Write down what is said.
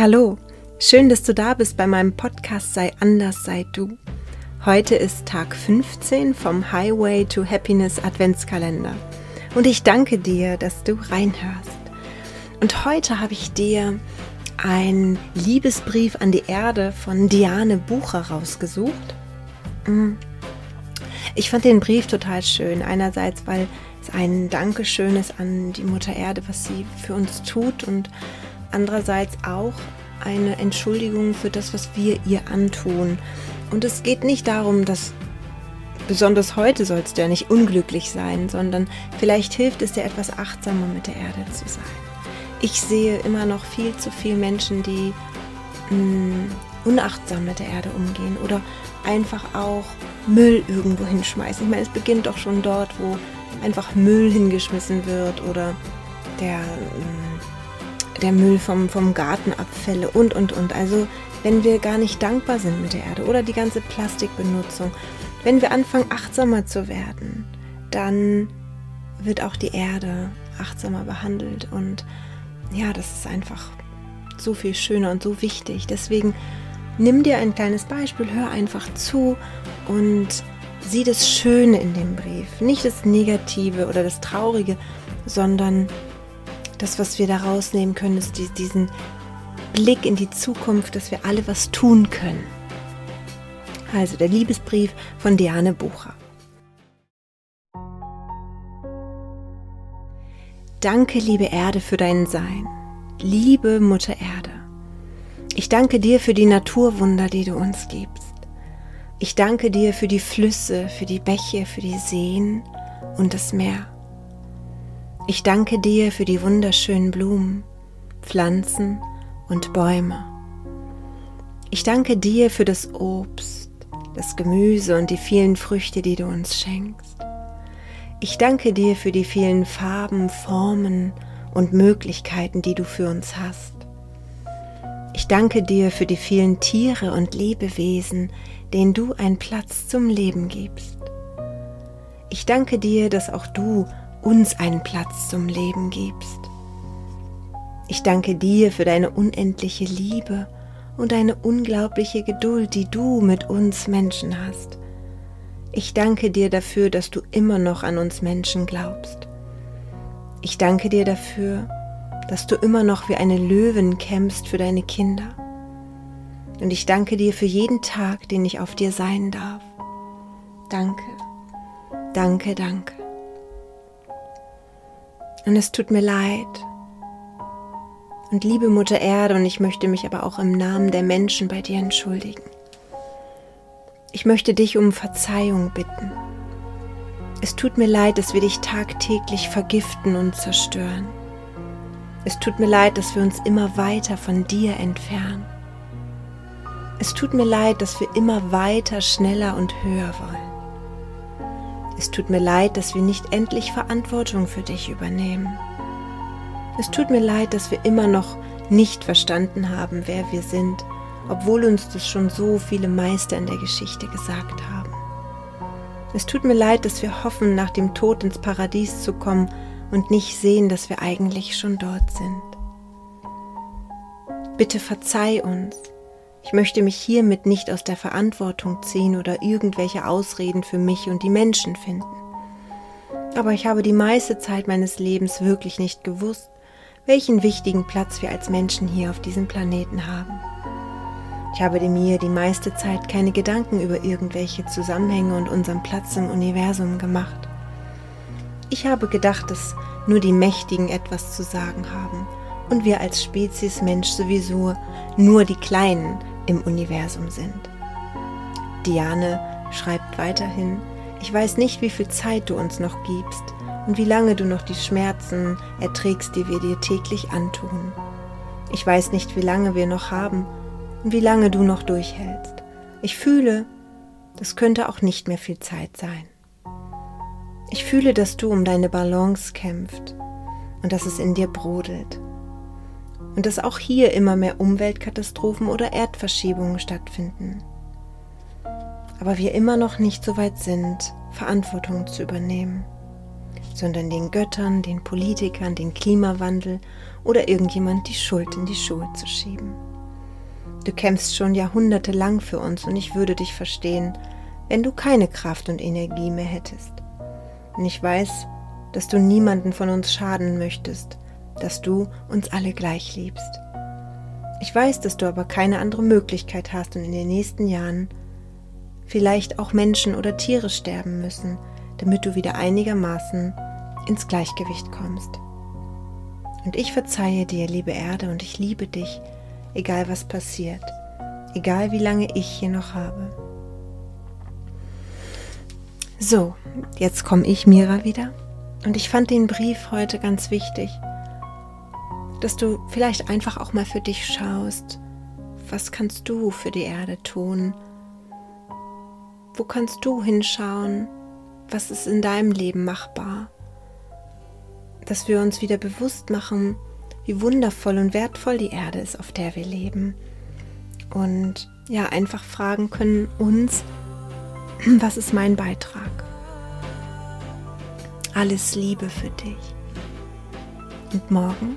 hallo. Schön, dass du da bist bei meinem Podcast Sei anders, sei du. Heute ist Tag 15 vom Highway to Happiness Adventskalender. Und ich danke dir, dass du reinhörst. Und heute habe ich dir einen Liebesbrief an die Erde von Diane Bucher rausgesucht. Mm. Ich fand den Brief total schön. Einerseits, weil es ein Dankeschön ist an die Mutter Erde, was sie für uns tut und andererseits auch eine Entschuldigung für das, was wir ihr antun. Und es geht nicht darum, dass besonders heute sollst du ja nicht unglücklich sein, sondern vielleicht hilft es dir etwas achtsamer mit der Erde zu sein. Ich sehe immer noch viel zu viele Menschen, die mh, mm, unachtsam mit der Erde umgehen oder einfach auch Müll irgendwo hinschmeißen. Ich meine, es beginnt doch schon dort, wo einfach Müll hingeschmissen wird oder der mh, mm, der Müll vom, vom Gartenabfälle und, und, und. Also wenn wir gar nicht dankbar sind mit der Erde oder die ganze Plastikbenutzung, wenn wir anfangen achtsamer zu werden, dann wird auch die Erde achtsamer behandelt und ja, das ist einfach so viel schöner und so wichtig. Deswegen nimm dir ein kleines Beispiel, hör einfach zu und sieh das Schöne in dem Brief, nicht das Negative oder das Traurige, sondern das, was wir da rausnehmen können, ist diesen Blick in die Zukunft, dass wir alle was tun können. Also der Liebesbrief von Diane Bucher. Danke, liebe Erde, für dein Sein. Liebe Mutter Erde. Ich danke dir für die Naturwunder, die du uns gibst. Ich danke dir für die Flüsse, für die Bäche, für die Seen und das Meer. Ich danke dir für die wunderschönen Blumen, Pflanzen und Bäume. Ich danke dir für das Obst, das Gemüse und die vielen Früchte, die du uns schenkst. Ich danke dir für die vielen Farben, Formen und Möglichkeiten, die du für uns hast. Ich danke dir für die vielen Tiere und Lebewesen, denen du einen Platz zum Leben gibst. Ich danke dir, dass auch du uns einen Platz zum Leben gibst. Ich danke dir für deine unendliche Liebe und deine unglaubliche Geduld, die du mit uns Menschen hast. Ich danke dir dafür, dass du immer noch an uns Menschen glaubst. Ich danke dir dafür, dass du immer noch wie eine Löwin kämpfst für deine Kinder. Und ich danke dir für jeden Tag, den ich auf dir sein darf. Danke, danke, danke. Und es tut mir leid. Und liebe Mutter Erde, und ich möchte mich aber auch im Namen der Menschen bei dir entschuldigen. Ich möchte dich um Verzeihung bitten. Es tut mir leid, dass wir dich tagtäglich vergiften und zerstören. Es tut mir leid, dass wir uns immer weiter von dir entfernen. Es tut mir leid, dass wir immer weiter, schneller und höher wollen. Es tut mir leid, dass wir nicht endlich Verantwortung für dich übernehmen. Es tut mir leid, dass wir immer noch nicht verstanden haben, wer wir sind, obwohl uns das schon so viele Meister in der Geschichte gesagt haben. Es tut mir leid, dass wir hoffen, nach dem Tod ins Paradies zu kommen und nicht sehen, dass wir eigentlich schon dort sind. Bitte verzeih uns ich möchte mich hiermit nicht aus der Verantwortung ziehen oder irgendwelche Ausreden für mich und die Menschen finden. Aber ich habe die meiste Zeit meines Lebens wirklich nicht gewusst, welchen wichtigen Platz wir als Menschen hier auf diesem Planeten haben. Ich habe mir die meiste Zeit keine Gedanken über irgendwelche Zusammenhänge und unseren Platz im Universum gemacht. Ich habe gedacht, dass nur die Mächtigen etwas zu sagen haben und wir als Spezies Mensch sowieso nur die Kleinen, im Universum sind. Diane schreibt weiterhin, ich weiß nicht, wie viel Zeit du uns noch gibst und wie lange du noch die Schmerzen erträgst, die wir dir täglich antun. Ich weiß nicht, wie lange wir noch haben und wie lange du noch durchhältst. Ich fühle, das könnte auch nicht mehr viel Zeit sein. Ich fühle, dass du um deine Balance kämpft und dass es in dir brodelt und dass auch hier immer mehr Umweltkatastrophen oder Erdverschiebungen stattfinden. Aber wir immer noch nicht so weit sind, Verantwortung zu übernehmen, sondern den Göttern, den Politikern, den Klimawandel oder irgendjemand die Schuld in die Schuhe zu schieben. Du kämpfst schon jahrhundertelang für uns und ich würde dich verstehen, wenn du keine Kraft und Energie mehr hättest. Und ich weiß, dass du niemanden von uns schaden möchtest, dass du uns alle gleich liebst. Ich weiß, dass du aber keine andere Möglichkeit hast und in den nächsten Jahren vielleicht auch Menschen oder Tiere sterben müssen, damit du wieder einigermaßen ins Gleichgewicht kommst. Und ich verzeihe dir, liebe Erde, und ich liebe dich, egal was passiert, egal wie lange ich hier noch habe. So, jetzt komme ich, Mira, wieder. Und ich fand den Brief heute ganz wichtig, dass du vielleicht einfach auch mal für dich schaust, was kannst du für die Erde tun? Wo kannst du hinschauen? Was ist in deinem Leben machbar? Dass wir uns wieder bewusst machen, wie wundervoll und wertvoll die Erde ist, auf der wir leben. Und ja, einfach fragen können uns, was ist mein Beitrag? Alles Liebe für dich. Und morgen